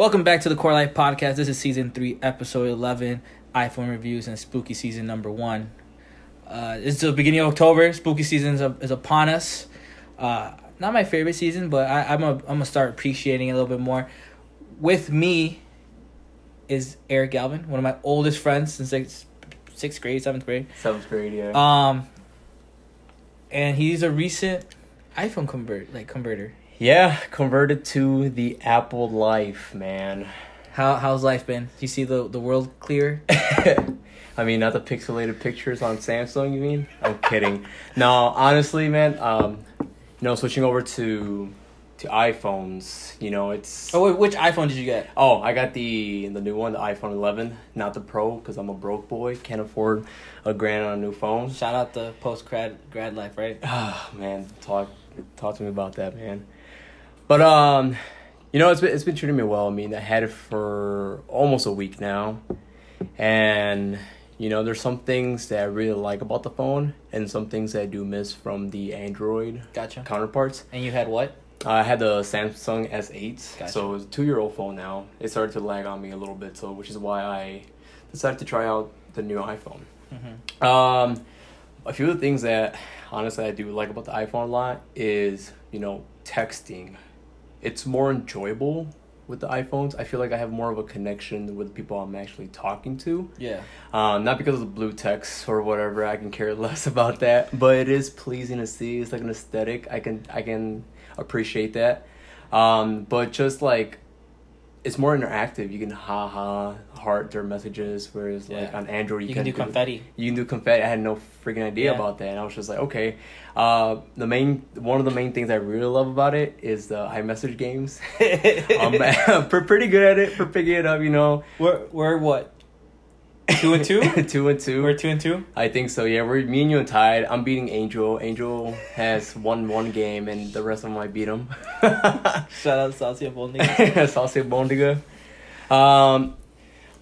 Welcome back to the Core Life Podcast. This is season three, episode eleven, iPhone reviews and spooky season number one. Uh, it's the beginning of October. Spooky season is, is upon us. Uh, not my favorite season, but I, I'm gonna start appreciating it a little bit more. With me is Eric Galvan, one of my oldest friends since like sixth grade, seventh grade. Seventh grade, yeah. Um, and he's a recent iPhone convert like converter. Yeah, converted to the Apple Life, man. How how's life been? Do you see the the world clear? I mean, not the pixelated pictures on Samsung. You mean? I'm kidding. no, honestly, man. Um, you know, switching over to to iPhones. You know, it's Oh wait, which iPhone did you get? oh, I got the the new one, the iPhone 11, not the Pro, because I'm a broke boy, can't afford a grand on a new phone. Shout out the post grad grad life, right? Ah, man, talk talk to me about that, man. But um, you know, it's been it's been treating me well. I mean, I had it for almost a week now, and you know, there's some things that I really like about the phone, and some things that I do miss from the Android Gotcha. counterparts. And you had what? I had the Samsung S8, Gotcha. so it's a two year old phone now. It started to lag on me a little bit, so which is why I decided to try out the new iPhone. Mm-hmm. Um, a few of the things that honestly I do like about the iPhone a lot is you know texting. It's more enjoyable with the iPhones. I feel like I have more of a connection with the people I'm actually talking to. Yeah. Um, not because of the blue text or whatever. I can care less about that, but it is pleasing to see. It's like an aesthetic. I can I can appreciate that. Um, but just like it's more interactive. You can ha ha heart their messages, whereas like on Android you, You can do confetti. You can do confetti. I had no freaking idea Yeah. about that, and I was just like, okay. Uh, the main one of the main things I really love about it is the iMessage games. I'm pre- pretty good at it for picking it up. You know, We're we're what? Two and two? two and 2 we're two and two. I think so. Yeah, we're me and you and tied. I'm beating Angel. Angel has won one game, and the rest of them I beat him. Shout out Salsia Bondiga. Saucy Bondiga. Um,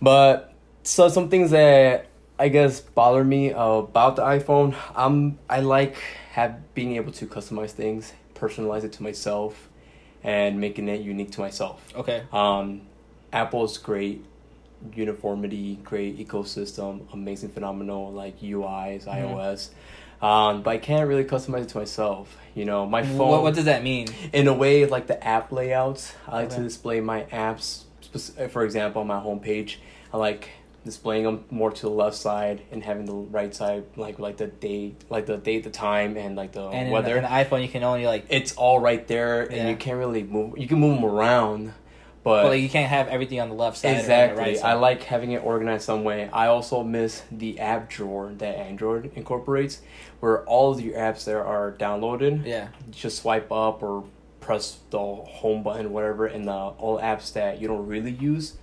but so some things that I guess bother me about the iPhone. Um, I like have being able to customize things, personalize it to myself, and making it unique to myself. Okay. Um, Apple's great uniformity, great ecosystem, amazing phenomenal like UIs, Mhm. iOS. Um, but I can't really customize it to myself. You know, my phone. What, what does that mean? in a way, like the app layouts, I like to display my apps. For example, on my homepage, I like displaying them more to the left side and having the right side like like the date, like the date, the time, and like the And in, weather in the iPhone, you can only like, it's all right there and you can't really move you can move them around but, but like you can't have everything on the left side. Exactly right side. i like having it organized some way i also miss the app drawer that android incorporates where all of your apps there are downloaded Yeah. just swipe up or press the home button whatever and the all apps that you don't really use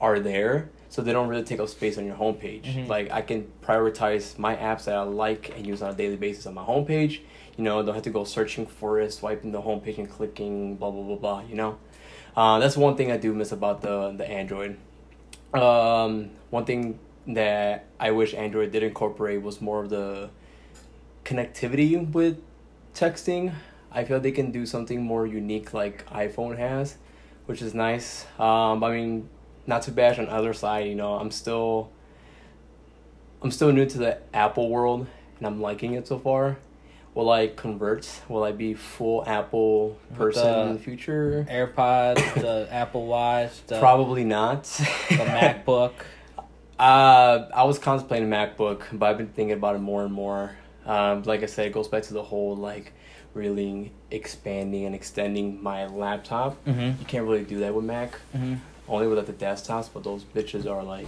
are there so they don't really take up space on your homepage Mhm. like i can prioritize my apps that i like and use on a daily basis on my homepage you know don't have to go searching for it swiping the homepage and clicking blah blah blah blah you know uh, that's one thing i do miss about the the android. Um, one thing that i wish android did incorporate was more of the connectivity with texting. I feel they can do something more unique like iphone has which is nice. Um, i mean not to bash on the other side you know i'm still i'm still new to the apple world and i'm liking it so far will i convert will i be full apple person the in the future AirPods, the Apple Watch, the, probably not the MacBook. uh, I was contemplating MacBook, but I've been thinking about it more and more. Um, like I said, it goes back to the whole like really expanding and extending my laptop. Mm-hmm. You can't really do that with Mac. Mm-hmm. Only with the desktops, but those bitches are like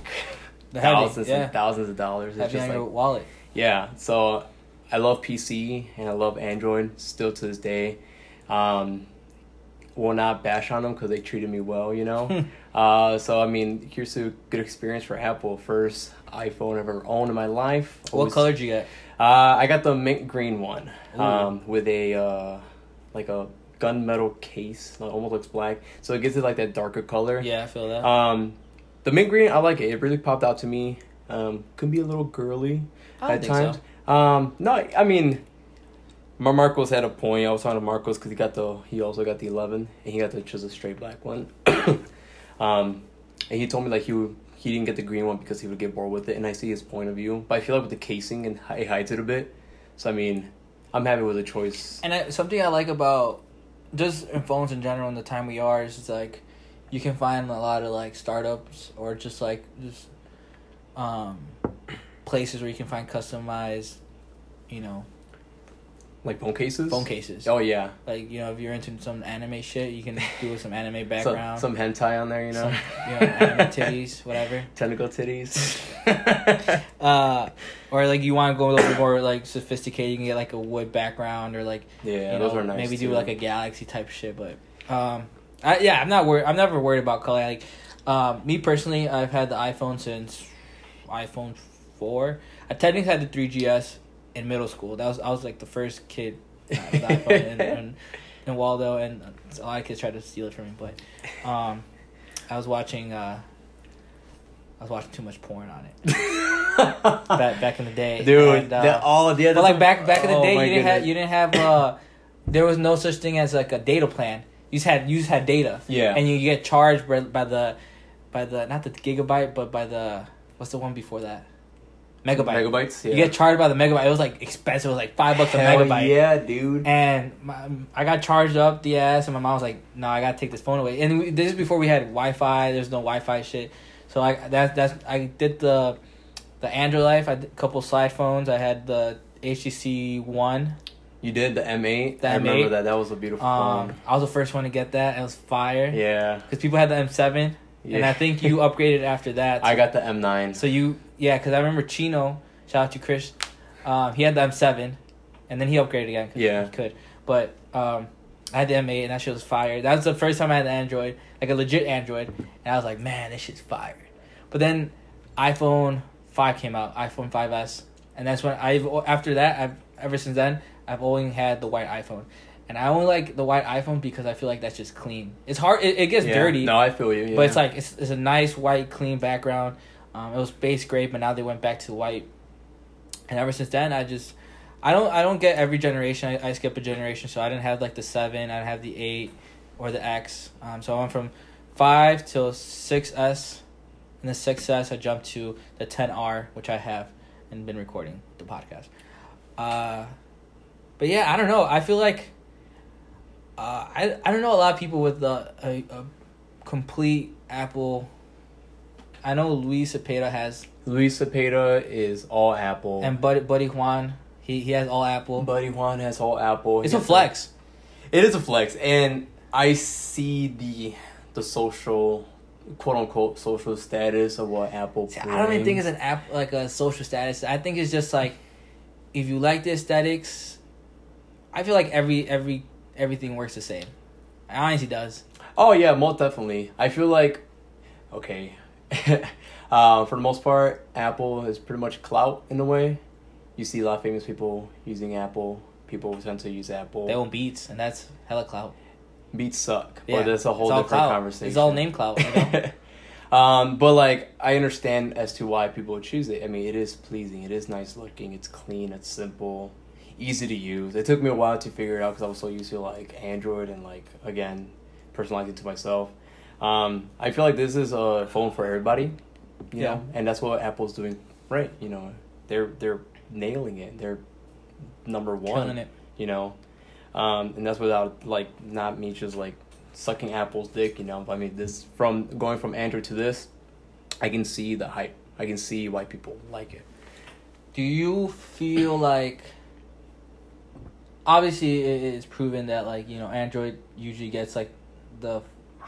thousands yeah. and thousands of dollars. It's Heavy just like wallet. yeah. So I love PC and I love Android still to this day. Um, will not bash on them because they treated me well, you know. uh, so I mean, here's a good experience for Apple. First iPhone I've ever owned in my life. What color did you get? Uh, I got the mint green one, um, with a uh, like a gunmetal case, like, almost looks black. So it gives it like that darker color. Yeah, I feel that. Um, the mint green, I like it. It really popped out to me. Um, could be a little girly at times. so. Um, no, I mean, Mar- Marcos had a point. I was talking to Marcos because he got the he also got the eleven and he got the just a straight black one. Um, and he told me like he would, he didn't get the green one because he would get bored with it, and I see his point of view. But I feel like with the casing and it hides it a bit. So I mean, I'm happy with the choice. And I, something I like about just in phones in general in the time we are is like you can find a lot of like startups or just like just um places where you can find customized, you know, Like phone cases. phone cases. Oh yeah. Like you know, if you're into some anime shit, you can do with some anime Some, background. some hentai on there, you know. some, you know, anime titties, whatever. Tentacle titties. Uh, or like you want to go a little bit more like sophisticated, you can get like a wood background or like yeah, you those know, are nice. maybe do too. like a galaxy type shit. But um, I, yeah, I'm not worried. I'm never worried about color. Like, um, me personally, I've had the iPhone since iPhone four. I technically had the 3GS in middle school. That was I was like the first kid the iPhone in, in, in Waldo, and a lot of kids tried to steal it from me. But um, I was watching. Uh, I was watching too much porn on it back back in the day, Dude, And, uh, that all yeah. but that's like back back in the oh day, you didn't have you didn't have uh, there was no such thing as like a data plan. You just had you just had data. Yeah. And you get charged by, by the, by the not the gigabyte, but by the what's the one before that, megabyte. megabytes. Yeah. You get charged by the megabyte. It was like expensive. It was like five bucks a megabyte. Yeah, dude. And my, I got charged up the ass, and my mom was like, "No, I gotta take this phone away." And we, this is before we had Wi-Fi. There's no Wi-Fi shit. So I that that's I did the the Android life. I did a couple slide phones. I had the HTC One. You did the M8. The I remember that. That was a beautiful Um, phone. I was the first one to get that. It was fire. Yeah. Because people had the M7, yeah. and I think you upgraded after that. I got the M9. So you, yeah, because I remember Chino. Shout out to Chris. Um, he had the M7, and then he upgraded again. Yeah. he could. But um, I had the M8, and that shit was fire. That was the first time I had the Android, like a legit Android, and I was like, man, this shit's fire. But then iPhone five came out, iPhone 5s, and that's when I've after that I've ever since then I've only had the white iPhone. And I only like the white iPhone because I feel like that's just clean. It's hard. It, it gets Yeah. dirty. No, I feel you. Yeah. But it's like it's, it's a nice white clean background. Um, it was base grade, but now they went back to white. And ever since then, I just I don't I don't get every generation. I, I skip a generation, so I didn't have like the seven. I didn't have the eight or the X. Um, so I went from five till six S, and the six S I jumped to the ten R, which I have and been recording the podcast. Uh, but yeah, I don't know. I feel like uh, I I don't know a lot of people with the a, a complete Apple. I know Luis Cepeda has Luis Cepeda is all Apple. and Buddy Buddy Juan. He he has all Apple. Buddy Juan has all Apple. it's He a has flex. It is a flex, and I see the the social, quote unquote, social status of what Apple. See, I don't even think it's an app like a social status. I think it's just like if you like the aesthetics. I feel like every every everything works the same. It honestly does. Oh yeah, most definitely. I feel like, okay, uh, for the most part, Apple is pretty much clout in a way. You see a lot of famous people using Apple. People tend to use Apple. They own Beats, and that's hella clout. Beats suck, Yeah, but that's a whole different clout. conversation. It's all name clout. You know? um, but like I understand as to why people choose it. I mean, it is pleasing. It is nice looking. It's clean. It's simple, easy to use. It took me a while to figure it out because I was so used to like Android and like again, personalizing to myself. Um, I feel like this is a phone for everybody, you Yeah. know, and that's what Apple's doing right. You know, they're they're nailing it. They're number one Killing it. you know um, and that's without like not me just like sucking apple's dick you know i mean this from going from android to this i can see the hype i can see why people like it Do you feel like obviously it is proven that like, you know, Android usually gets like the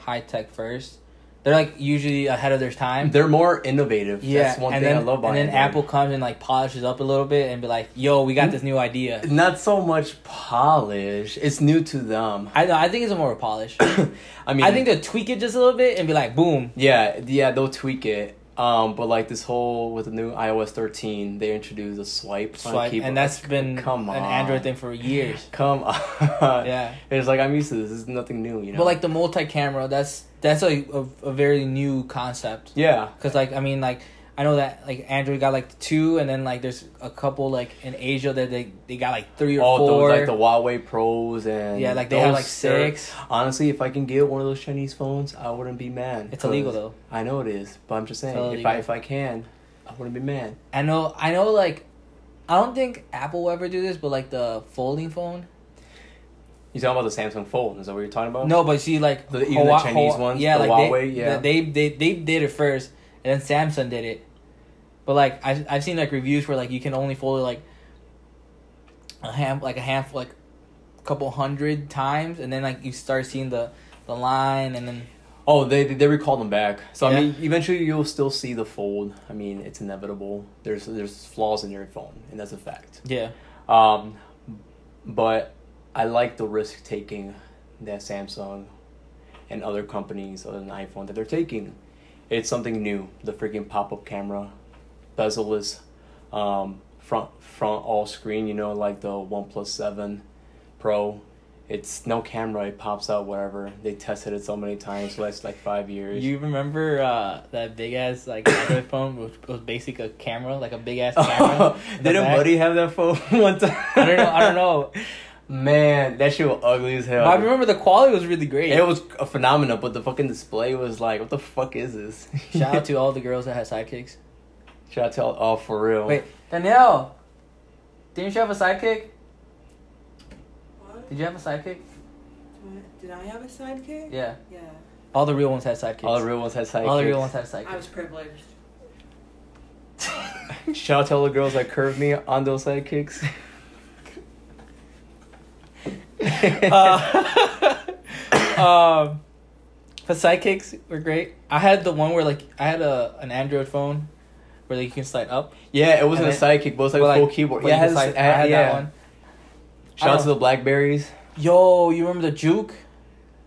high tech first. They're like usually ahead of their time. they're more innovative yeah, that's one and thing then, i love about And then Android. Apple comes and like polishes up a little bit and be like, "Yo, we got mm. this new idea." not so much polish it's new to them I know. I think it's more polish. i mean I think they'll tweak it just a little bit and be like, "Boom." yeah yeah they'll tweak it um, but like this whole with the new iOS 13, they introduced a swipe, Swipe, and that's been come on an Android thing for years. Come on, Yeah. It's like I'm used to this. This is nothing new, you know. But like the multi-camera, that's that's a a, a very new concept. yeah, Cause like I mean like I know that like Android got like two, and then like there's a couple like in Asia that they they got like three or Oh, four. those like the Huawei Pros and yeah, like they have like are- six. Honestly, if I can get one of those Chinese phones, I wouldn't be mad. It's illegal though. I know it is, but I'm just saying, if I if I can, I wouldn't be mad. I know, I know, like, I don't think Apple will ever do this, but like the folding phone. You talking about the Samsung Fold? Is that what you're talking about? No, but see, like The- even the Chinese Hua- ones, yeah, the like Huawei, they, yeah. they they they did it first, and then Samsung did it. But like I've I've seen like reviews where like you can only fold it like a hand like a half like a couple hundred times, and then like you start seeing the the line, and then Oh, they they they recalled them back. So Yeah. I mean, eventually you'll still see the fold. I mean, it's inevitable. There's there's flaws in your phone, and that's a fact. yeah, Um, but I like the risk taking that Samsung and other companies other than iPhone that they're taking. It's something new. The freaking pop up camera, bezel-less, um, front front all screen. You know, like the OnePlus Seven Pro. It's no camera. It pops out wherever. They tested it so many times. Last like five years. you remember uh, that big ass like Android phone was was basically a camera, like a big ass camera. the Didn't? Buddy have that phone one time? I don't know. I don't know. Man, that shit was ugly as hell. But I remember the quality was really great. It was a phenomenon, but the fucking display was like, what the fuck is this? Shout out to all the girls that had sidekicks. Shout out to all, oh, for real. Wait, Danielle, didn't you have a sidekick? What? Did you have a sidekick? Did I have a sidekick? Yeah. Yeah. All the real ones had sidekicks. All the real ones had sidekicks. All the real ones had sidekicks. I was privileged. Shout out to all the girls that curved me on those sidekicks. uh, um, but sidekicks were great. I had the one where like I had a an Android phone where like, you can slide up. yeah, it wasn't a sidekick, but it was like a full like, keyboard. Yeah, it had slide- I had yeah. that one. Shout out to the Blackberries. Yo, you remember the Juke?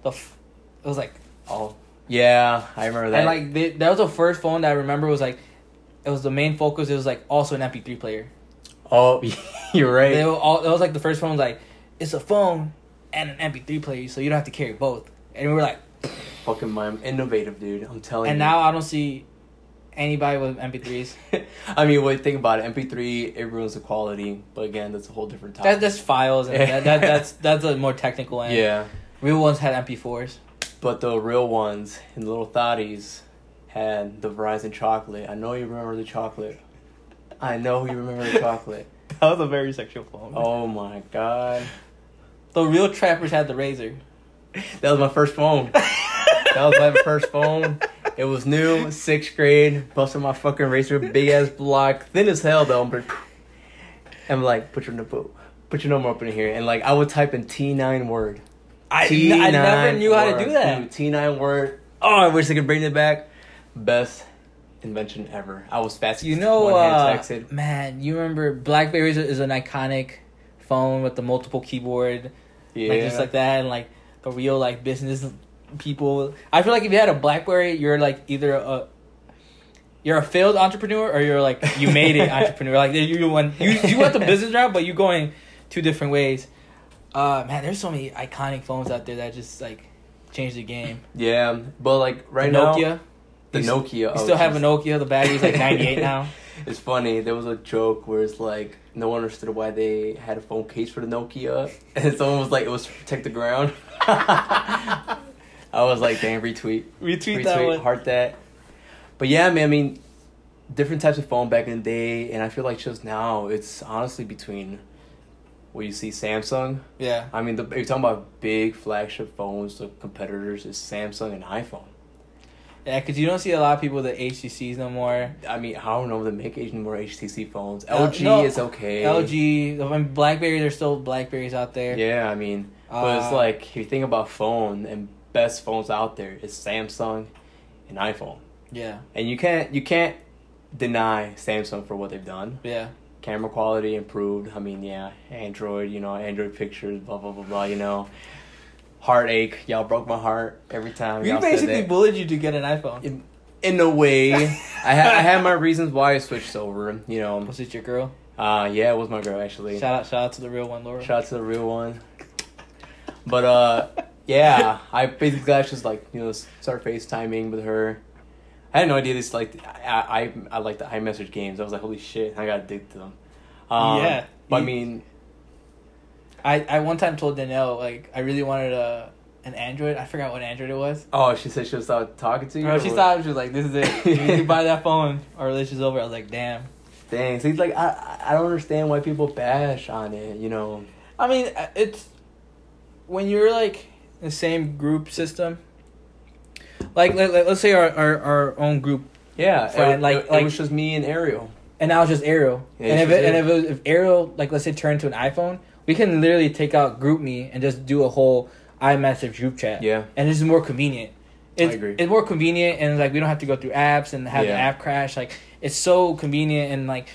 The f- it was like Oh, yeah, I remember that. and like they, that was the first phone that I remember was like it was the main focus. It was like also an MP3 player. oh, you're right. All, it was like the first phone was like it's a phone and an MP3 player, so you don't have to carry both. And we were like, Fucking my innovative, dude. I'm telling and you. And now I don't see anybody with MP3s. I mean, wait, think about it. MP3, it ruins the quality, but again, that's a whole different topic. That that's files and that, that that's that's a more technical end. yeah, real ones had MP4s. but the real ones and the little thotties had the Verizon chocolate. I know you remember the chocolate. I know you remember the chocolate. That was a very sexual phone. Oh my god, the real trappers had the Razr. that was my first phone. that was my first phone. It was new, sixth grade. Busted my fucking Razr, big ass block, thin as hell though. But I'm like, put your number, put your number up in here, and like I would type in T nine word. I, I never knew how to do that. T nine word. Oh, I wish I could bring it back. Best invention ever. I was fast. You know, uh, man, you remember BlackBerry is an iconic phone with the multiple keyboard, Yeah, like just like that, and like the real like business people. I feel like if you had a BlackBerry, you're like either a you're a failed entrepreneur or you're like you made it entrepreneur. Like you went you you went the business route, but you're going two different ways. Uh, man, there's so many iconic phones out there that just like changed the game. yeah, but like right the now, Nokia. the Nokia. You still have a Nokia. The battery's like 98 now. It's funny. There was a joke where it's like no one understood why they had a phone case for the Nokia, and someone was like, "It was to protect the ground." I was like, "Damn, retweet, Retweet that one. heart that." But yeah, man. I mean, different types of phone back in the day, and I feel like just now it's honestly between what you see Samsung. Yeah. I mean, the, you're talking about big flagship phones, the competitors is Samsung and iPhone. Yeah, because you don't see a lot of people with the HTCs no more. I mean, I don't know if they make any more HTC phones. Uh, LG no, is okay. LG, I mean, BlackBerry, there's still Blackberries out there. Yeah, I mean, but it's Uh, like if you think about phone and best phones out there, it's Samsung and iPhone, Yeah. and you can't you can't deny Samsung for what they've done. Yeah. Camera quality improved. I mean, yeah, Android, you know, Android pictures, blah blah blah blah. You know, heartache. Y'all broke my heart every time. We y'all said basically bullied you to get an iPhone. in, in a way, I had I had my reasons why I switched over. You know, Was it your girl? uh, yeah, it was my girl actually. Shout out, shout out to the real one, Laura. Shout out to the real one. But uh, yeah, I basically got just like you know start FaceTiming with her. I had no idea this like I I, I like the iMessage games. I was like, holy shit, I got addicted to them. Um, Yeah. but I mean, I, I one time told Danielle like I really wanted a an Android. I forgot what Android it was. oh, she said she was start talking to you. Bro, she thought she was like, "This is it. You need to buy that phone, or relationship's over." I was like, "Damn." Dang, So he's like I I don't understand why people bash on it. You know, I mean, uh, it's when you're like in the same group system. Like, let, let, us say our, our, our own group, yeah, Friend, it, like- it, like- it was just me and Ariel. and now it's just Ariel. Yeah, and if it, just and if it was, if Ariel like let's say turned to an iPhone, we can literally take out GroupMe and just do a whole iMessage group chat. Yeah, and it's more convenient. It's, agree. It's more convenient, and like we don't have to go through apps and have the app crash. Like it's so convenient, and like,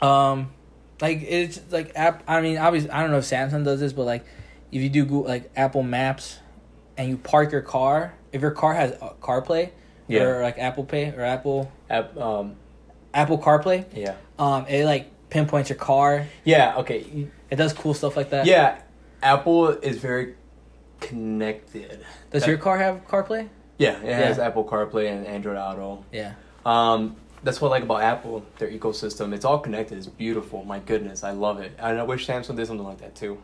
um, like it's like app. I mean, obviously, I don't know if Samsung does this, but like, if you do Google, like Apple Maps, and you park your car, if your car has uh, CarPlay, Yeah. or like Apple Pay or Apple App, um, Apple CarPlay, yeah, um, it like pinpoints your car. yeah. Okay, It does cool stuff like that. yeah. Apple is very connected. Does That- your car have CarPlay? Yeah, it has Yeah. Apple CarPlay and Android Auto. Yeah. Um, that's what I like about Apple, their ecosystem. It's all connected. It's beautiful. My goodness, I love it. And I wish Samsung did something like that too.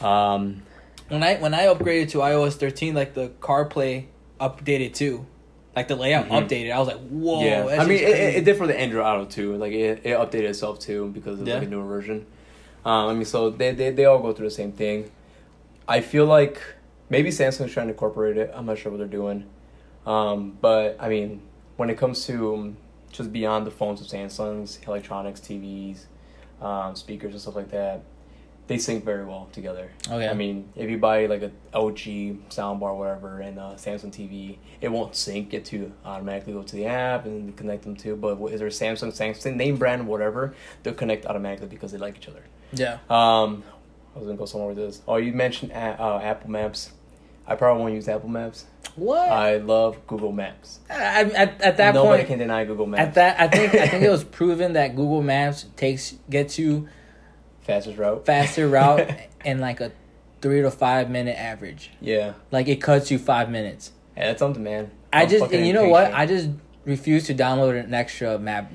Um, When I when I upgraded to iOS 13, like the CarPlay updated too, like the layout Mhm. updated. I was like, whoa. yeah, I mean, it, it, it did for the Android Auto too. Like it, it updated itself too because of Yeah. like a newer version. Um, I mean, so they, they they all go through the same thing. I feel like maybe Samsung's trying to incorporate it. I'm not sure what they're doing. Um, but I mean, when it comes to just beyond the phones of Samsung's electronics, TVs, um, speakers, and stuff like that, they sync very well together. Okay. I mean, if you buy like a LG soundbar, or whatever, and a Samsung TV, it won't sync it to automatically go to the app and connect them to. But is there a Samsung, Samsung name brand, whatever, they'll connect automatically because they like each other. Yeah. Um, I was gonna go somewhere with this. Oh, you mentioned a- uh, Apple Maps. I probably won't use Apple Maps. What? I love Google Maps. I, at, at that point Nobody point, can deny Google Maps. at that I think I think it was proven that Google Maps takes gets you fastest route. faster route in like a three to five minute average. Yeah, Like it cuts you five minutes. yeah, that's something, man. I I'm just and you know what? I just refuse to download an extra map.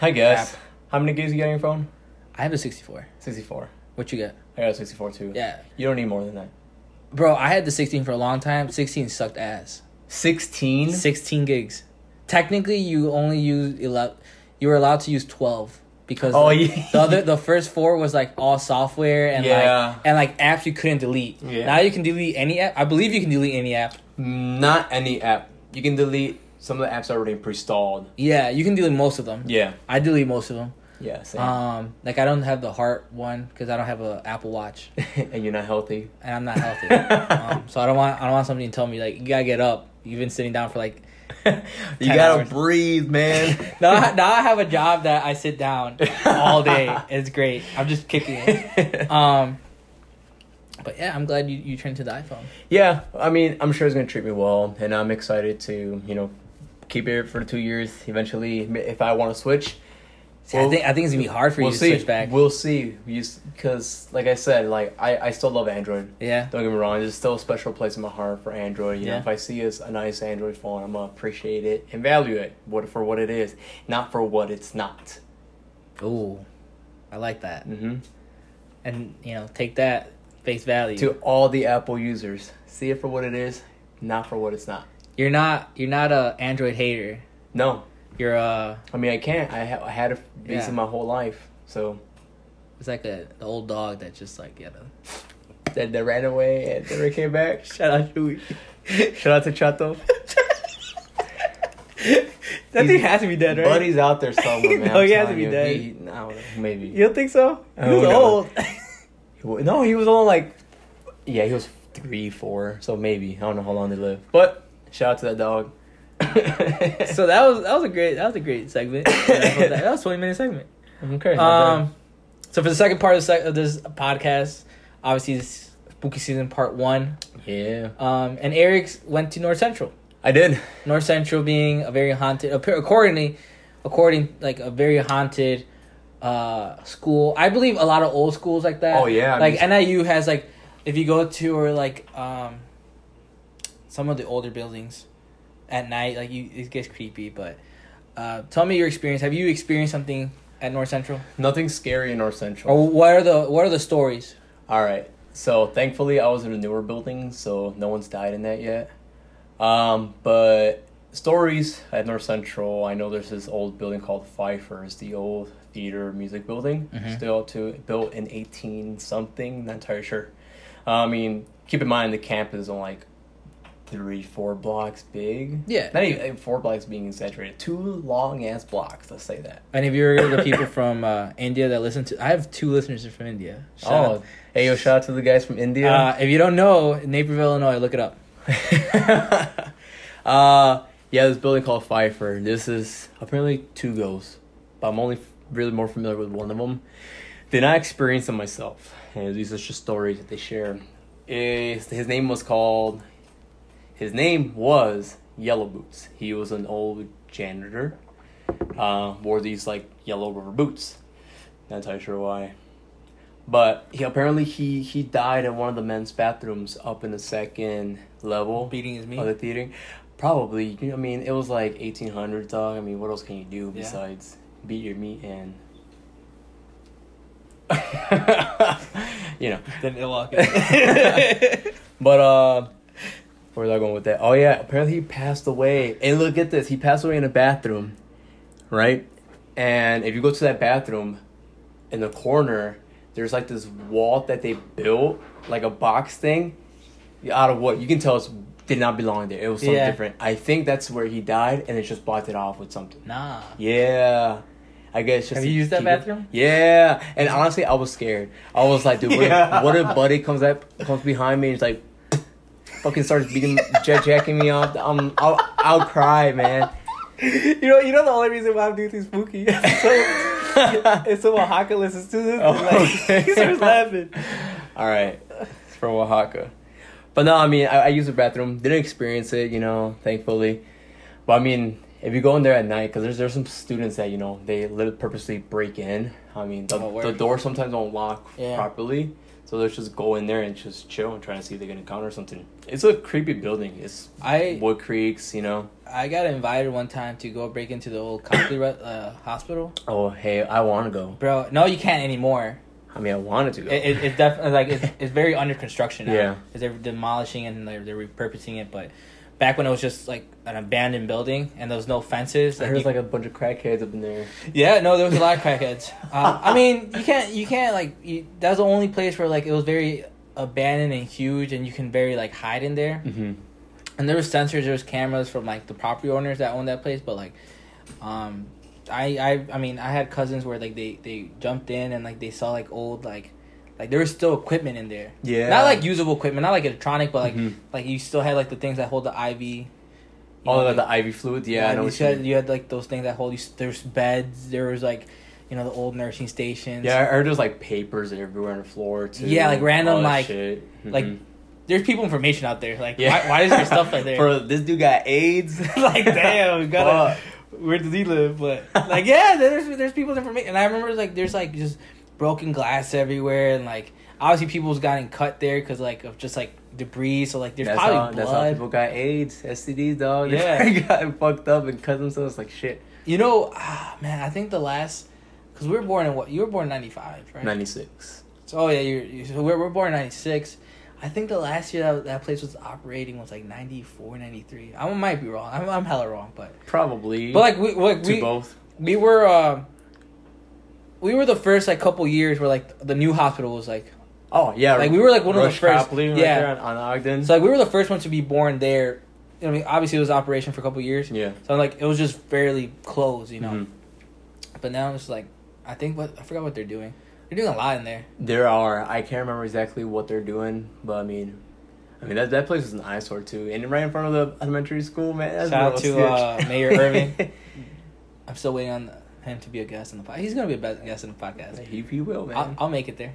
I guess. How many gigs you got on your phone? I have a sixty four. Sixty four. What you get? I got a sixty four too. Yeah, You don't need more than that. bro. I had the sixteen for a long time. Sixteen sucked ass. Sixteen. 16 gigs. Technically, you only use 11. You were allowed to use 12 because Oh, like, yeah. the other the first four was like all software and Yeah. like and like apps you couldn't delete. Yeah. Now you can delete any app. I believe you can delete any app. Not any app. You can delete some of the apps already pre-installed. Yeah, you can delete most of them. Yeah. I delete most of them. Yeah. Same. Um, like I don't have the heart one because I don't have a Apple Watch and you're not healthy. and I'm not healthy. um, so I don't want I don't want somebody to tell me like you gotta get up. You've been sitting down for like. you gotta hours. breathe, man. Now, I- now I have a job that I sit down all day. It's great. I'm just kicking it. Um, but yeah, I'm glad you, you turned to the iPhone. yeah, I mean, I'm sure it's gonna treat me well, and I'm excited to, you know, keep it for two years. Eventually, if I want to switch, See, I think I think it's gonna be hard for you we'll to see. switch back. We'll see. Because, like I said, like I, I still love Android. yeah, Don't get me wrong. There's still a special place in my heart for Android. You know, Yeah. if I see a, a nice Android phone, I'm gonna appreciate it and value it what for what it is, not for what it's not. ooh, I like that. hmm And you know, take that face value. To all the Apple users, see it for what it is, not for what it's not. You're not you're not a Android hater. No, You're uh I mean I can't. I, ha- I had it basically Yeah. my whole life. So it's like a the old dog that just like yeah. that that ran away and never came back. Shout out Chewy. Shout out to Chato. that thing has to be dead, right? Buddy's out there somewhere, man. No, I'm he has to be you. dead. He, no, maybe. You don't think so? He was old. No, he was only like, yeah, he was three, four, so maybe I don't know how long they live. But shout out to that dog. so that was that was a great that was a great segment. that was twenty minute segment. okay. Um, so for the second part of, the sec- of this podcast, obviously this spooky season part one. yeah, Um, and Eric went to North Central. I did. North Central being a very haunted, accordingly, according like a very haunted uh school. I believe a lot of old schools like that. Oh, yeah, I like mean- NIU has like, if you go to or like um, some of the older buildings, at night. Like you, it gets creepy. But uh, tell me your experience. Have you experienced something at North Central? Nothing scary in North Central. Or what are the what are the stories? All right. So thankfully, I was in a newer building, so no one's died in that yet. Um, but stories at North Central, I know there's this old building called Pfeiffer's, the old theater music building, Mhm. still to built in eighteen something. Not entirely sure. I mean, keep in mind the campus is only like three, four blocks big. Yeah. Not even four blocks being exaggerated. Two long ass blocks. Let's say that. And if you're the people from uh, India that listen to, I have two listeners from India. Shout oh, out. hey yo! Shout out to the guys from India. Uh, if you don't know, Naperville, Illinois, look it up. uh, yeah, this building called Pfeiffer. This is apparently two goes, but I'm only really more familiar with one of them. Did not experience them myself. And these are just stories that they share. Is his name was called. His name was Yellow Boots. He was an old janitor. Uh, wore these like yellow rubber boots. Not entirely sure why. But he apparently he he died in one of the men's bathrooms up in the second level Beating his meat. of the theater. Probably. you know, I mean, it was like 1800 dog. I mean, what else can you do Yeah. besides beat your meat and you know. Then ill But uh where was I going with that? Oh yeah, apparently he passed away. And look at this, he passed away in a bathroom, right? And if you go to that bathroom, in the corner, there's like this wall that they built, like a box thing, out of what you can tell it did not belong there. It was something Yeah. different. I think that's where he died, and it just blocked it off with something. Nah. Yeah. I guess just Have you used that keep it- bathroom? Yeah, and honestly, I was scared. I was like, dude, what, Yeah. if, what if Buddy comes up, comes behind me and he's like, fucking starts beating, jet jacking me up? Um, I'll, I'll cry, man. You know, you know the only reason why I'm doing things spooky. so, it's so Oaxaca listens to this. Oh, like, okay. he starts laughing. All right, it's from Oaxaca, but no, I mean, I, I use the bathroom. Didn't experience it, you know, thankfully. But I mean, if you go in there at night, because there's there's some students that you know they purposely break in. I mean, the, Oh, the door sometimes don't lock Yeah. properly, so they'll just go in there and just chill and try to see if they can encounter something. It's a creepy building. It's I wood creeks, you know. I got invited one time to go break into the old Copley uh, hospital. Oh, hey, I want to go. Bro, no, you can't anymore. I mean, I wanted to go. It, it, it's definitely like it's, it's very under construction now. Yeah. 'Cause they're demolishing and they're, they're repurposing it. But back when it was just like an abandoned building and there was no fences, I heard you- like a bunch of crackheads up in there. yeah, no, there was a lot of crackheads. Uh, I mean, you can't you can't like you, that was the only place where like it was very abandoned and huge, and you can very like hide in there. Mm-hmm. And there was sensors, there was cameras from like the property owners that owned that place, but like, um, I I I mean I had cousins where like they they jumped in and like they saw like old like like there was still equipment in there. Yeah. Not like usable equipment, not like electronic, but like Mhm. like you still had like the things that hold the IV. All know, of the IV fluids. Yeah, I know you, had, you had like those things that hold you. There's beds. There was like, you know, the old nursing stations. Yeah, I heard there's like papers everywhere on the floor too. Yeah, like random, like- shit. like. There's people information out there. Like, Yeah. why, why is there stuff like there? Bro, this dude got AIDS. like, damn, we gotta. Where does he live? But like, yeah, there's there's people's information, and I remember like there's like just broken glass everywhere, and like obviously people's gotten cut there because like of just like debris. So like there's That's probably how, that's how blood. people got AIDS, STDs, dog. They Yeah. got fucked up and cut themselves like shit. You know, ah, man, I think the last because we were born in what you were born in '95, right? 96. So oh yeah, you're, you so we're, we're born in '96. I think the last year that, that place was operating was like 94, 93. I might be wrong. I'm, I'm hella wrong, but Probably. but like we like, we both. we were uh, we were the first like couple years where like the new hospital was like Oh, yeah. like we were like one of the first Copley right yeah. there on, on Ogden. So like we were the first ones to be born there. You know, I mean, obviously it was operation for a couple years. yeah. So like it was just fairly close, you know. Mhm. But now it's like I think what I forgot what they're doing. They're doing a lot in there. There are. I can't remember exactly what they're doing, but I mean, I mean that that place is an eyesore too, and right in front of the elementary school, man. Shout out to, uh, Mayor Irvin. I'm still waiting on him to be a guest in the podcast. He's gonna be a be- guest in the podcast. he, he will, man. I'll, I'll make it there.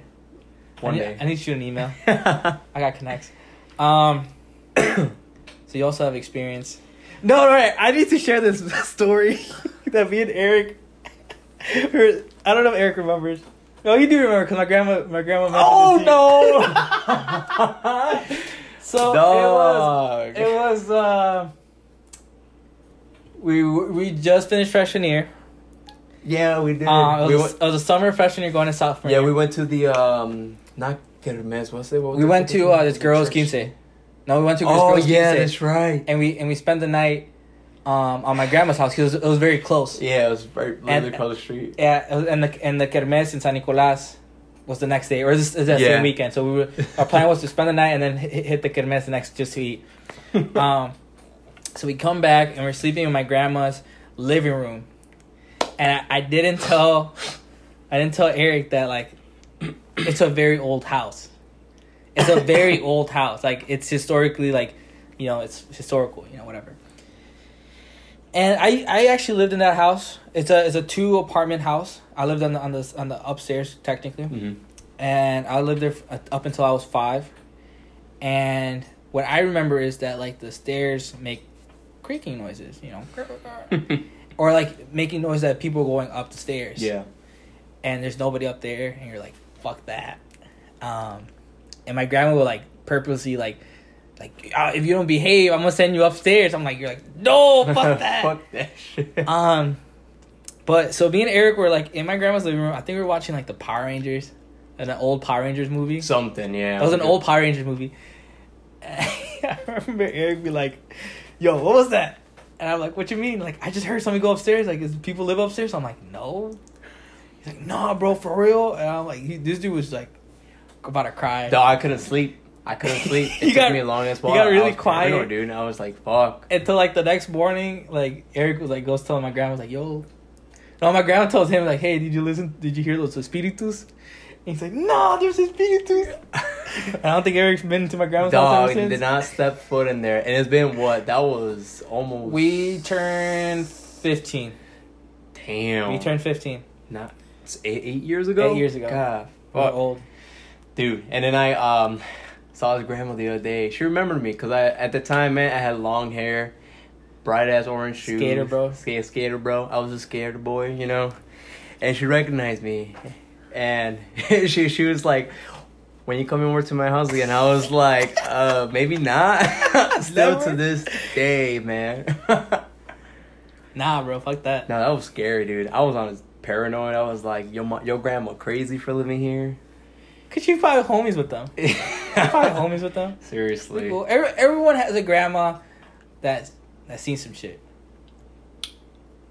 One I need, day. I need to shoot an email. I got connects. Um, so you also have experience. No, no, right. I need to share this story that me and Eric. were- I don't know if Eric remembers. No, you do remember because my grandma, my grandma. oh you. no! So Dog. it was. It was. Uh, we we just finished freshman year. Yeah, we did. Uh, it, we was, went, it was a summer freshman year going to sophomore. yeah, year. we went to the um not Kermes. What's it? What was we went to uh, this girl's Church. quince. No, we went to this Oh girl's yeah, quince, that's right. and we and we spent the night um, on my grandma's house because it, was- it was very close. Yeah, it was right literally across the street. Yeah, it was- and the and the kermes in San Nicolas was the next day, or is, is that Yeah. same weekend? So we were our plan was to spend the night and then hit, hit the kermes the next just to eat. um, so we come back and we're sleeping in my grandma's living room, and I, I didn't tell, I didn't tell Eric that like, it's a very old house. It's a very old house. Like it's historically like, you know, it's historical. You know, whatever. And I, I actually lived in that house. It's a it's a two apartment house. I lived on the on the on the upstairs technically hmm and I lived there f- up until I was five. And what I remember is that like the stairs make creaking noises, you know, or like making noise that people are going up the stairs. yeah. And there's nobody up there, and you're like, "Fuck that." Um, and my grandma would like purposely like, like uh, if you don't behave, I'm gonna send you upstairs. I'm like, you're like, no, fuck that. Fuck that shit. Um, but so me and Eric were like in my grandma's living room. I think we were watching like the Power Rangers, an old Power Rangers movie. Something, yeah. That was an old Power Rangers movie. I remember Eric be like, "Yo, what was that?" And I'm like, "What you mean?" Like, I just heard somebody go upstairs. Like, is people live upstairs? I'm like, "No." He's like, "Nah, bro, for real." And I'm like, he, "This dude was like about to cry." Dog, I couldn't sleep. I couldn't sleep. It took got- me a long as you got really I was quiet. paranoid, dude. I was like, fuck. Until like the next morning, like Eric was like goes telling my grandma was like, "Yo." No, my grandma tells him like, "Hey, did you listen? Did you hear those espiritus?" And he's like, "No, there's his espiritus." I don't think Eric's been to my grandma's house Dog, ever since. did not step foot in there. And it's been what? That was almost. We turned 15. Damn. We turned 15. Not. It's eight, eight years ago? Eight years ago. God. We're old. Dude, and then I um saw his grandma the other day. She remembered me because I at the time, man, I had long hair, bright ass orange shoes. Skater bro. Skate, skater bro. I was a skater boy, you know. And she recognized me, and she she was like, "When you come over to my house again?" I was like, "Uh, maybe not." Still Never? to this day, man. Nah, bro, fuck that. no, that was scary, dude. I was on his paranoid. I was like, "Yo, mo- your grandma crazy for living here." Cause you probably homies with them. You probably homies with them. Seriously. Well, every, everyone has a grandma that's that's seen some shit.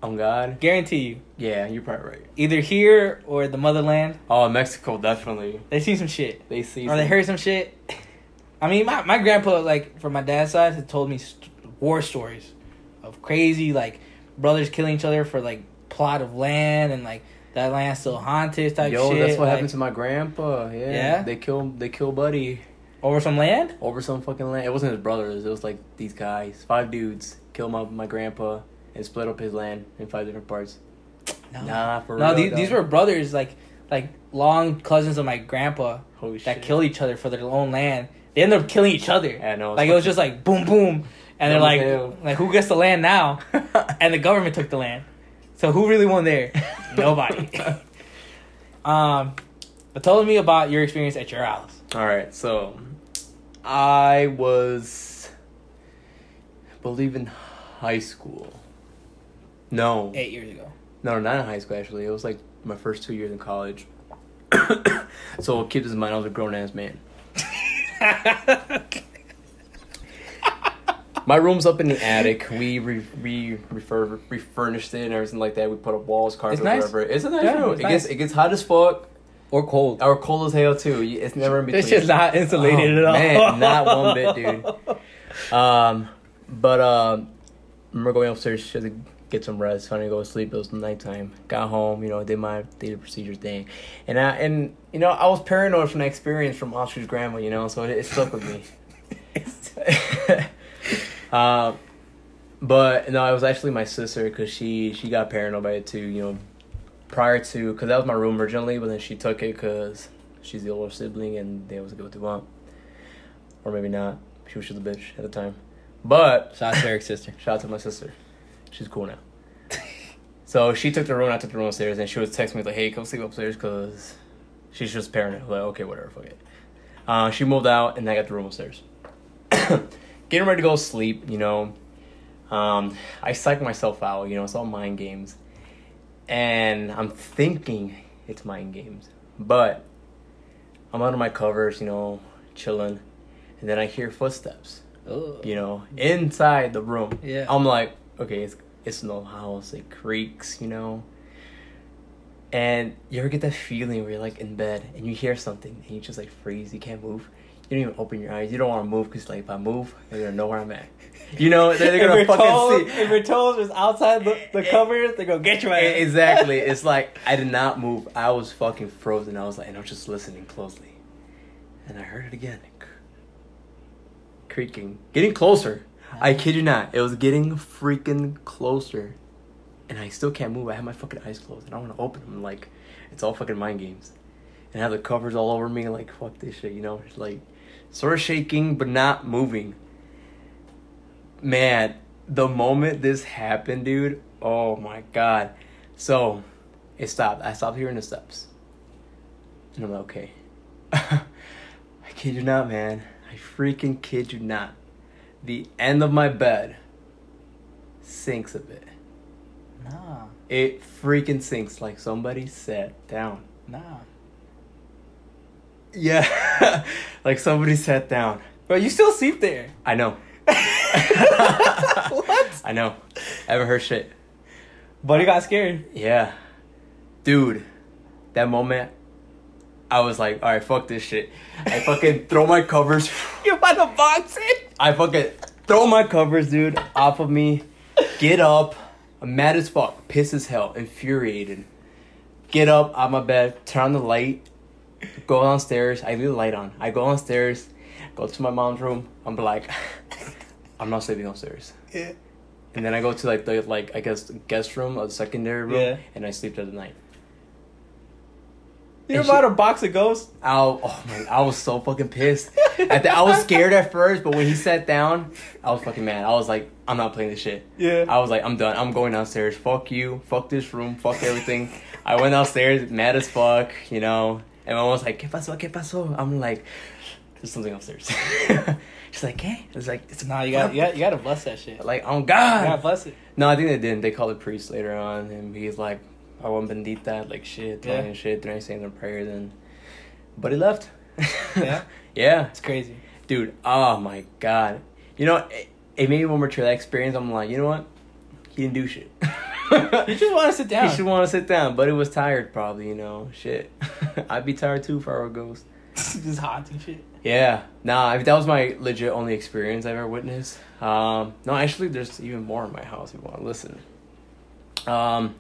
On God. Guarantee you. Yeah, you're probably right. Either here or the motherland, Oh, Mexico definitely. they seen some shit. They see. Or they some- heard some shit. I mean, my, my grandpa, like, from my dad's side, had told me st- war stories of crazy, like, brothers killing each other for, like, plot of land and, like, that land's still haunted type Yo, shit. that's what like, happened to my grandpa. Yeah. Yeah? They killed. They killed Buddy Over some land? over some fucking land. It wasn't his brothers. It was like these guys, five dudes, killed my my grandpa and split up his land in five different parts. Nah, for No, real. these, dog. these were brothers, like, like, long cousins of my grandpa Holy that shit. killed each other for their own land. They ended up killing each other. Yeah, no, like, it was just like, boom, boom. And they're like, hell. like, who gets the land now? and the government took the land. So who really won there? Nobody. um, but tell me about your experience at your house. All right, so I was, I believe in high school. No, Eight years ago. no, not in high school. Actually, it was like my first two years in college. so keep this in mind. I was a grown ass man. My room's up in the attic. We re, re, refur, refurnished it and everything like that. We put up walls, carpet, It's nice. whatever. It's a nice Yeah, room. it nice. gets it gets hot as fuck or cold. or cold as hell too. It's never in between. It's just not insulated Oh, at all. man, not one bit, dude. Um, but um, I remember going upstairs just to get some rest, trying to go to sleep. It was nighttime. Got home, you know, did my daily procedure thing, and I and you know I was paranoid from the experience from Oscar's grandma, you know, so it, it stuck with me. um, but no, it was actually my sister because she she got paranoid by it too, you know. Prior to, because that was my room originally, but then she took it because she's the older sibling and they was go to mom, or maybe not. She was just a bitch at the time. But Shout out to Eric's sister. Shout out to my sister. She's cool now. so she took the room, I took the room upstairs, and she was texting me like, "Hey, come sleep upstairs," because she's just paranoid. Like, okay, whatever, fuck it. Uh, she moved out, and I got the room upstairs. Getting ready to go sleep, you know. Um, I psych myself out. You know, it's all mind games, and I'm thinking it's mind games, but I'm under my covers. You know, chilling, and then I hear footsteps. You know, inside the room. Yeah. I'm like, okay, it's it's an old house. It creaks. You know. And you ever get that feeling where you're like in bed and you hear something and you just like freeze, you can't move. You don't even open your eyes. You don't want to move because like if I move, they're gonna know where I'm at. You know they're, they're gonna if your toes, fucking see. if your toes was outside the, the covers, they're gonna get you Exactly. It's like I did not move. I was fucking frozen. I was like, and I was just listening closely, and I heard it again, creaking, getting closer. I kid you not, it was getting freaking closer, and I still can't move. I have my fucking eyes closed, and I want to open them. Like, it's all fucking mind games, and I have the covers all over me. Like, fuck this shit, you know? It's like, sort of shaking but not moving. Man, the moment this happened, dude, oh my god. So, it stopped. I stopped hearing the steps. And I'm like, okay. I kid you not, man. I freaking kid you not. The end of my bed sinks a bit. Nah, It freaking sinks like somebody sat down. nah. Yeah. like somebody sat down. But you still sleep there. I know. what? I know. I haven't heard shit. Buddy got scared. Yeah. Dude, that moment, I was like, alright, fuck this shit. I fucking throw my covers. You about to box it? I fucking throw my covers, dude, off of me. Get up. I'm mad as fuck. Pissed as hell. Infuriated. Get up out my bed. Turn on the light. Go downstairs. I leave the light on. I go downstairs. Go to my mom's room. I'm like, I'm not sleeping upstairs. Yeah. And then I go to like the like I guess guest room or the secondary room, Yeah. and I sleep there the night. You're And about to box a ghost? I oh man, I was so fucking pissed. At the, I was scared at first, but when he sat down, I was fucking mad. I was like, I'm not playing this shit. Yeah. I was like, I'm done. I'm going downstairs. Fuck you. Fuck this room. Fuck everything. I went downstairs, mad as fuck, you know. And my mom was like, ¿Qué pasó? ¿Qué pasó? I'm like, there's something upstairs. She's like, ¿Qué? It's like, it's Nah, you got you got you gotta bless that shit. like, oh You gotta God. bless it. No, I think they didn't. They called the priest later on, and he's like, I want bendita, like shit, Yeah. talking shit. Then I saying their prayers, and but he left. Yeah? yeah, It's crazy. dude. Oh my god. You know, it, it made me more to that experience. I'm like, you know what? He didn't do shit. You just want to sit down. He should want to sit down, but it was tired, probably. You know, shit. I'd be tired too if I were a ghost. just haunting shit. Yeah, nah, I- that was my legit only experience I've ever witnessed. Um, no, actually, there's even more in my house if you want to listen. Um,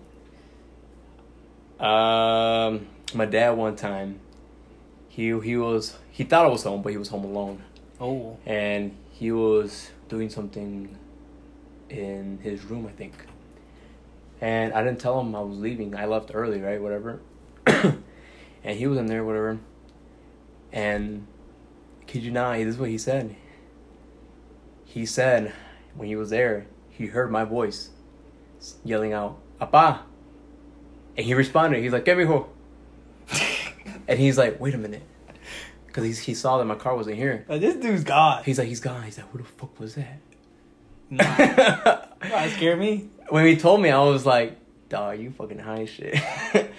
um, my dad one time, he he was he thought I was home, but he was home alone, Oh. and he was doing something in his room, I think. And I didn't tell him I was leaving. I left early, right? Whatever. and he was in there, whatever. And kid you not, this is what he said. He said when he was there, he heard my voice yelling out, "Apa!" And he responded. He's like, "¿Qué mijo?" and he's like, "Wait a minute," because he he saw that my car wasn't here. Like, this dude's gone. He's like, "He's gone." He's like, "Who the fuck was that?" Nah. That scared me. when he told me, I was like, "Dog, you fucking high shit."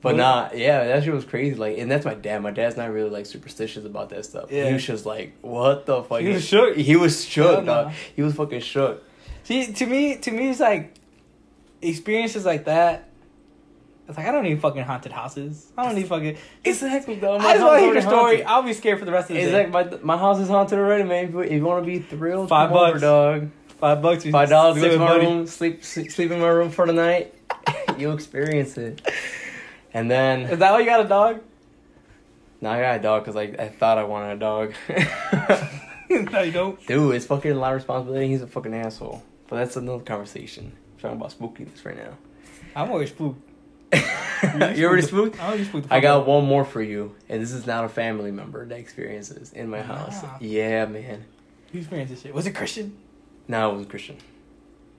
but nah, yeah, that shit was crazy. Like, and that's my dad. My dad's not really like superstitious about that stuff. Yeah. He was just like, "What the fuck?" He was shook. He was shook, no. dog. He was fucking shook. See, to me, to me, it's like experiences like that. It's like I don't need fucking haunted houses. I don't need fucking. It's the heck Exactly, dog. I just want to hear the story. Haunted. I'll be scared for the rest of the It's day. like my my house is haunted already, man. If you, want to be thrilled, Five come over, bucks. dog. Five bucks. you Five dollars. Go sit to my buddy. room, sleep, sleep sleep in my room for the night. You'll experience it. And then Is that why you got a dog? No, I got a dog because like I thought I wanted a dog. no, you don't. Dude, it's fucking a lot of responsibility. He's a fucking asshole. But that's another conversation. We're talking about spookiness right now. I'm always spooked. You already spooked? I'm always spooked. the I got one more for you, and this is not a family member that experiences in my house. Yeah, man. You experienced this shit. Was it Christian? No, it was Christian.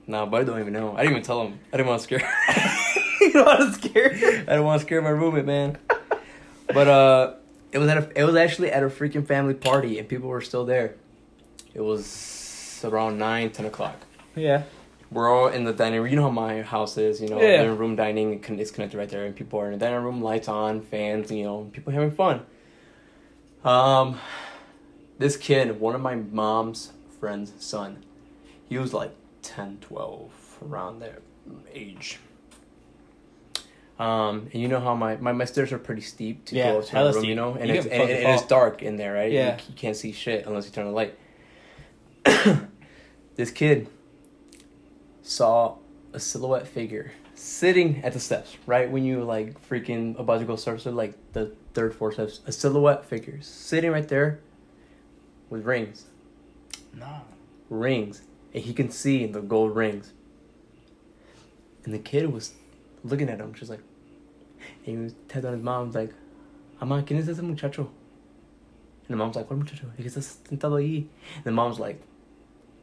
No, but I don't even know. I didn't even tell him. I didn't want to scare. you know what I'm scared. I didn't want to scare my roommate, man. But uh, it was at a. It was actually at a freaking family party, and people were still there. It was around nine, ten o'clock. Yeah. We're all in the dining room. You know how my house is. You know, Yeah. living room dining it's connected right there, and people are in the dining room, lights on, fans. You know, people having fun. Um, this kid, one of my mom's friend's son, he was like 10, 12, around that age. Um, and you know how my, my, my stairs are pretty steep to Yeah, go to the room, you know, and You it's and, and it's dark in there, right? Yeah. you, you can't see shit unless you turn the light. this kid saw a silhouette figure sitting at the steps, right when you like freaking about to go surf, so like the third, fourth steps, a silhouette figure sitting right there with rings, Nah. rings, and he can see the gold rings. And the kid was looking at him, just like, and he was tapped on his mom, like, "Ama, ¿quién es ese muchacho?" And the mom's like, "¿Cuál muchacho?" He está sentado ahí. And the mom's like,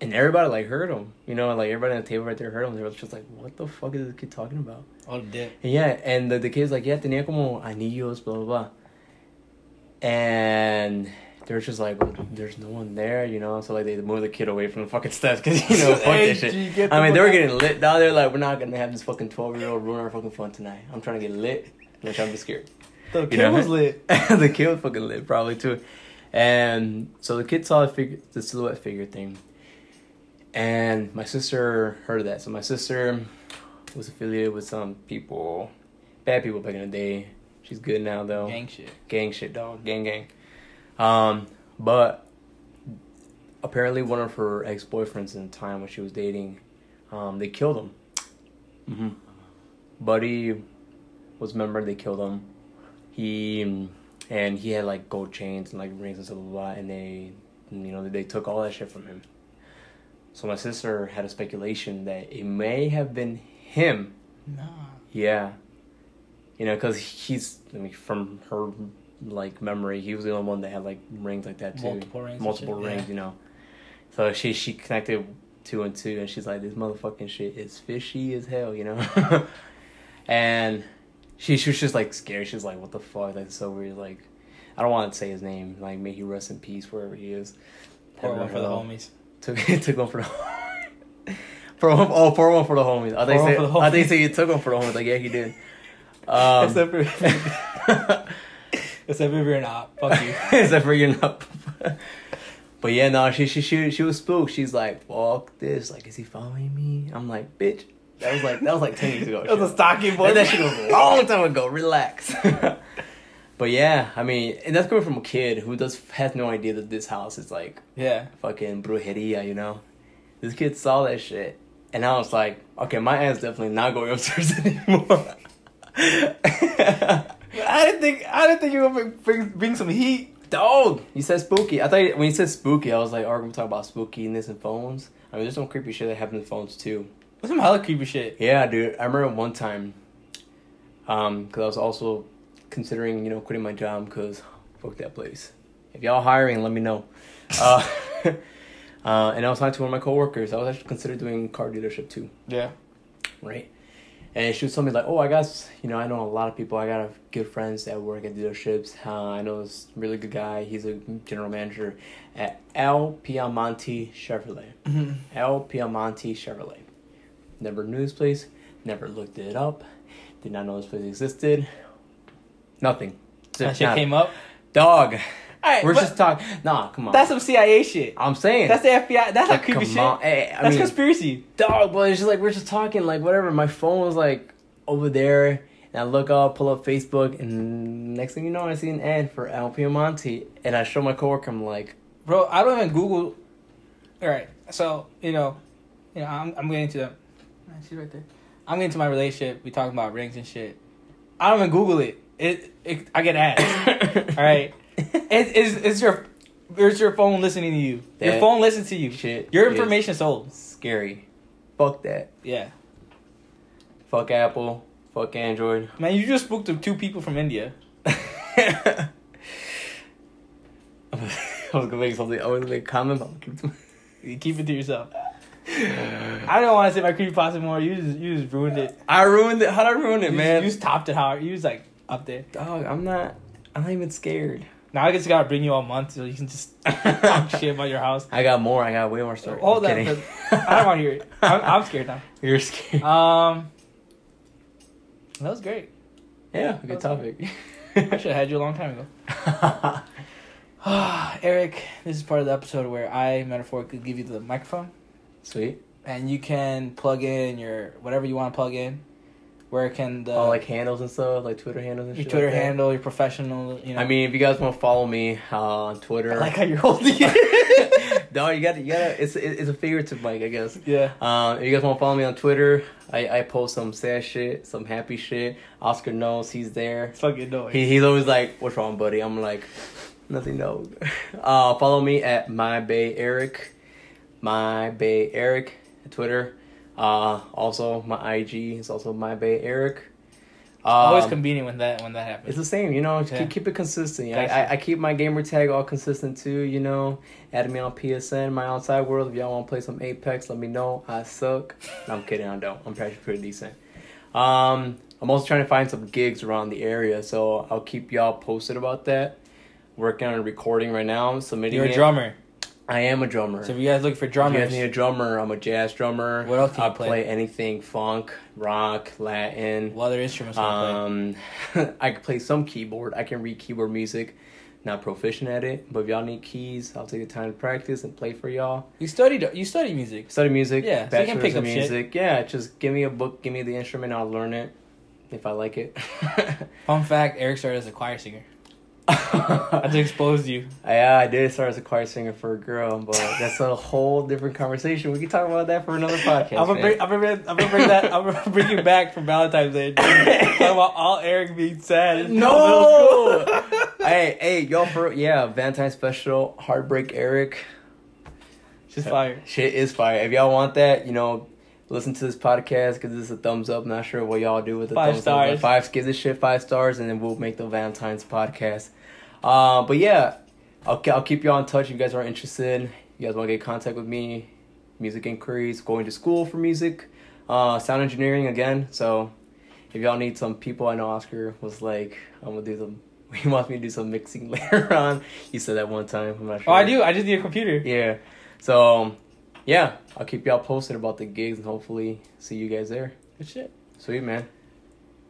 and everybody like heard him, you know, like everybody on the table right there heard him. They were just like, "What the fuck is this kid talking about?" Oh. And yeah, and the, the kid's like, yeah, tenía como anillos, blah, blah, blah. And they're just like, well, there's no one there, you know? So, like, they moved the kid away from the fucking steps because, you know, fuck Hey, that shit. I mean, they were getting lit down there. Like, we're not going to have this fucking 12 year old ruin our fucking fun tonight. I'm trying to get lit. I'm trying to be scared. The You kid know? was lit. the kid was fucking lit, probably, too. And so the kid saw the figure, the silhouette figure thing. And my sister heard of that. So my sister was affiliated with some people, bad people back in the day. She's good now though. Gang shit. Gang shit, dog. Gang, gang. Um, but apparently one of her ex boyfriends in the time when she was dating, um, they killed him. Mm-hmm. Buddy was a member. They killed him. He and he had like gold chains and like rings and stuff, blah, blah, blah, and they, you know, they took all that shit from him. So my sister had a speculation that it may have been him Nah. yeah. You know, because he's, I mean, from her, like, memory, he was the only one that had, like, rings like that, too. Multiple rings Multiple rings, yeah. you know. So she she connected two and two, and she's like, this motherfucking shit is fishy as hell, you know? and she, she was just, like, scared. She's like, what the fuck? Like, so weird. Like, I don't want to say his name. Like, may he rest in peace wherever he is. Pour one for the homies. Took, took one for the For one, oh, for one for the homies. I think say, for the I think homies. say you took one for the homies. Like yeah, he did. Um, Except for except if you're not. Fuck you. except for you're not. but yeah, no, she she she she was spooked. She's like, fuck this. Like, is he following me? I'm like, bitch. That was like that was like ten years ago. That was a stocking boy. That shit was a long time ago. Relax. But yeah, I mean, and that's coming from a kid who does has no idea that this house is like Yeah. fucking brujeria, you know? This kid saw that shit. And I was like, okay, my aunt's definitely not going upstairs anymore. I didn't think I didn't think you were gonna bring bring some heat. Dog! You said spooky. I thought you- when you said spooky, I was like, oh, we're gonna talk about spookiness and phones. I mean, there's some creepy shit that happens in phones too. Some hella creepy shit? Yeah, dude. I remember one time, um, because I was also considering, you know, quitting my job because fuck that place. If y'all hiring, let me know. Uh, uh, and I was talking to one of my coworkers. I was actually considering doing car dealership too. Yeah. right? And she was telling me like, oh, I got, you know, I know a lot of people. I got good friends that work at dealerships. Uh, I know this really good guy. He's a general manager at El Piemonte Chevrolet. Mm-hmm. El Piemonte Chevrolet. Never knew this place. Never looked it up. Did not know this place existed. Nothing. That shit came up. Dog. Alright, We're just talking. Nah, come on. that's some CIA shit. I'm saying. That's the FBI. That's like, creepy shit. Hey, eh, that's mean, conspiracy. dog, but it's just like we're just talking, like whatever. My phone was like over there, and I look up, pull up Facebook, and next thing you know, I see an ad for Al Piemonte, and I show my coworker, I'm like, Bro, I don't even Google. All right, so you know, you know, I'm I'm getting to the. She's right there. I'm getting to my relationship. We talking about rings and shit. I don't even Google it. It, it I get ads. all right, it, it's it's your it's your phone listening to you. Your phone listens to you. shit Your is information sold. scary. Fuck that. Yeah, Fuck Apple. Fuck Android. man, you just spoke to two people from India. I was gonna make something. I was gonna make a comment. But I'm keep it to keep it to yourself. I don't want to say my creepy pasta more. You just you just ruined it. I ruined it. How'd I ruin it, You, man? you just topped it hard. You was like up there. Dog, I'm not. I'm not even scared. Now I just gotta bring you all month so you can just talk shit about your house. I got more. I got way more stories. Hold I'm on, I don't want to hear it. I'm, I'm scared now. You're scared. Um, that was great. yeah, good topic. I should have had you a long time ago. Eric, this is part of the episode where I metaphorically give you the microphone, Sweet. and you can plug in your whatever you want to plug in. Where can the oh, like handles and stuff, like Twitter handles and your shit. Twitter like handle, your professional, you know. I mean, if you guys want to follow me uh, on Twitter, I like how you're holding it. no, you got, you got. It's it's a figurative mic, I guess. yeah. Um, if you guys want to follow me on Twitter, I, I post some sad shit, some happy shit. Oscar knows he's there. Fucking annoying. He, he's always like, "What's wrong, buddy?" I'm like, "Nothing, no." Uh, follow me at my bae Eric, my bae Eric, Twitter. Uh, also my IG is also my bae Eric. Um, Always convenient when that when that happens. it's the same, you know. Yeah. keep, keep it consistent. I, Gotcha. I, I keep my gamer tag all consistent too. You know, add me on PSN, my outside world. If y'all want to play some Apex, let me know. I suck. No, I'm kidding. I don't. I'm actually pretty decent. Um, I'm also trying to find some gigs around the area, so I'll keep y'all posted about that. Working on a recording right now. Submitting. You're a it. drummer. I am a drummer. So if you guys look for drummers, If you guys need a drummer, I'm a jazz drummer. What else do you I play? play anything funk, rock, Latin. what other instruments um, I can play some keyboard. I can read keyboard music. Not proficient at it, but if y'all need keys, I'll take the time to practice and play for y'all. you studied you study music. Study music. Yeah, so you can pick up shit. music. Yeah, just give me a book, give me the instrument, I'll learn it if I like it. Fun fact: Eric started as a choir singer. I just exposed you. yeah, I did start as a choir singer for a girl, but that's a whole different conversation. We can talk about that for another podcast. I'm gonna bring, I'm gonna bring, I'm gonna bring that. I'm gonna bring you back for Valentine's Day. Talk about all Eric being sad. No. hey, hey, y'all for yeah, Valentine's special, Heartbreak Eric. Just fire. Shit is fire. If y'all want that, you know, listen to this podcast because this is a thumbs up. Not sure what y'all do with the Five thumbs up. stars. Five, give this shit five stars, and then we'll make the Valentine's podcast. Uh, but yeah, I'll I'll keep y'all in touch. If you guys are interested, you guys want to get in contact with me, music inquiries, going to school for music, uh, sound engineering again. So if y'all need some people, I know Oscar was like, I'm gonna do some. He wants me to do some mixing later on. He said that one time. I'm not sure. Oh, I do. I just need a computer. Yeah. So, yeah, I'll keep y'all posted about the gigs and hopefully see you guys there. Good shit. Sweet, man.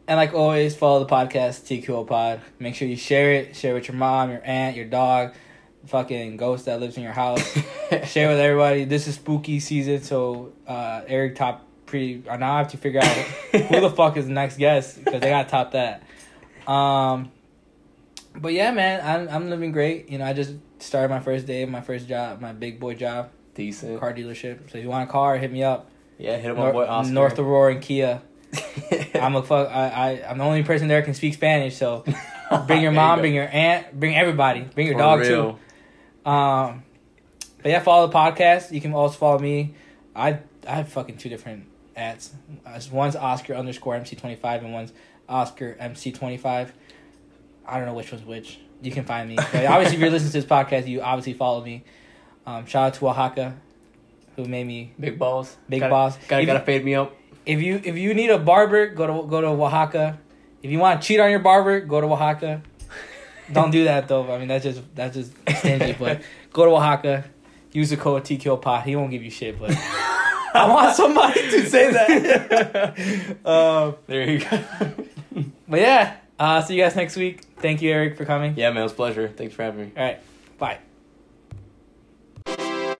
And like always, follow the podcast TQL Pod. Make sure you share it. Share with your mom, your aunt, your dog, fucking ghost that lives in your house. share with everybody. This is spooky season, so uh, Eric top pretty. uh, Now I have to figure out who the fuck is the next guest because they got to top that. Um, but yeah, man, I'm I'm living great. You know, I just started my first day of my first job, my big boy job, Decent. car dealership. So if you want a car, hit me up. Yeah, hit him Nor- up, boy Oscar. North Aurora and Kia. I'm a fuck. I, I I'm the only person there can speak Spanish. So bring your mom, you bring your aunt, bring everybody, bring your For dog real. too. Um, but yeah, follow the podcast. You can also follow me. I I have fucking two different ads. One's Oscar underscore MC twenty five and one's Oscar MC twenty five. I don't know which one's which. You can find me. But obviously, if you're listening to this podcast, you obviously follow me. Um, shout out to Oaxaca, who made me Big balls. Big gotta, balls. Gotta, If- gotta fade me up. If you if you need a barber, go to go to Oaxaca. If you want to cheat on your barber, go to Oaxaca. Don't do that though. I mean that's just that's just stingy. but go to Oaxaca. Use the code TKO Pot. He won't give you shit, but I want somebody to say that. um, There you go. but yeah, uh, see you guys next week. Thank you, Eric, for coming. yeah, man, it was a pleasure. Thanks for having me. All right, bye.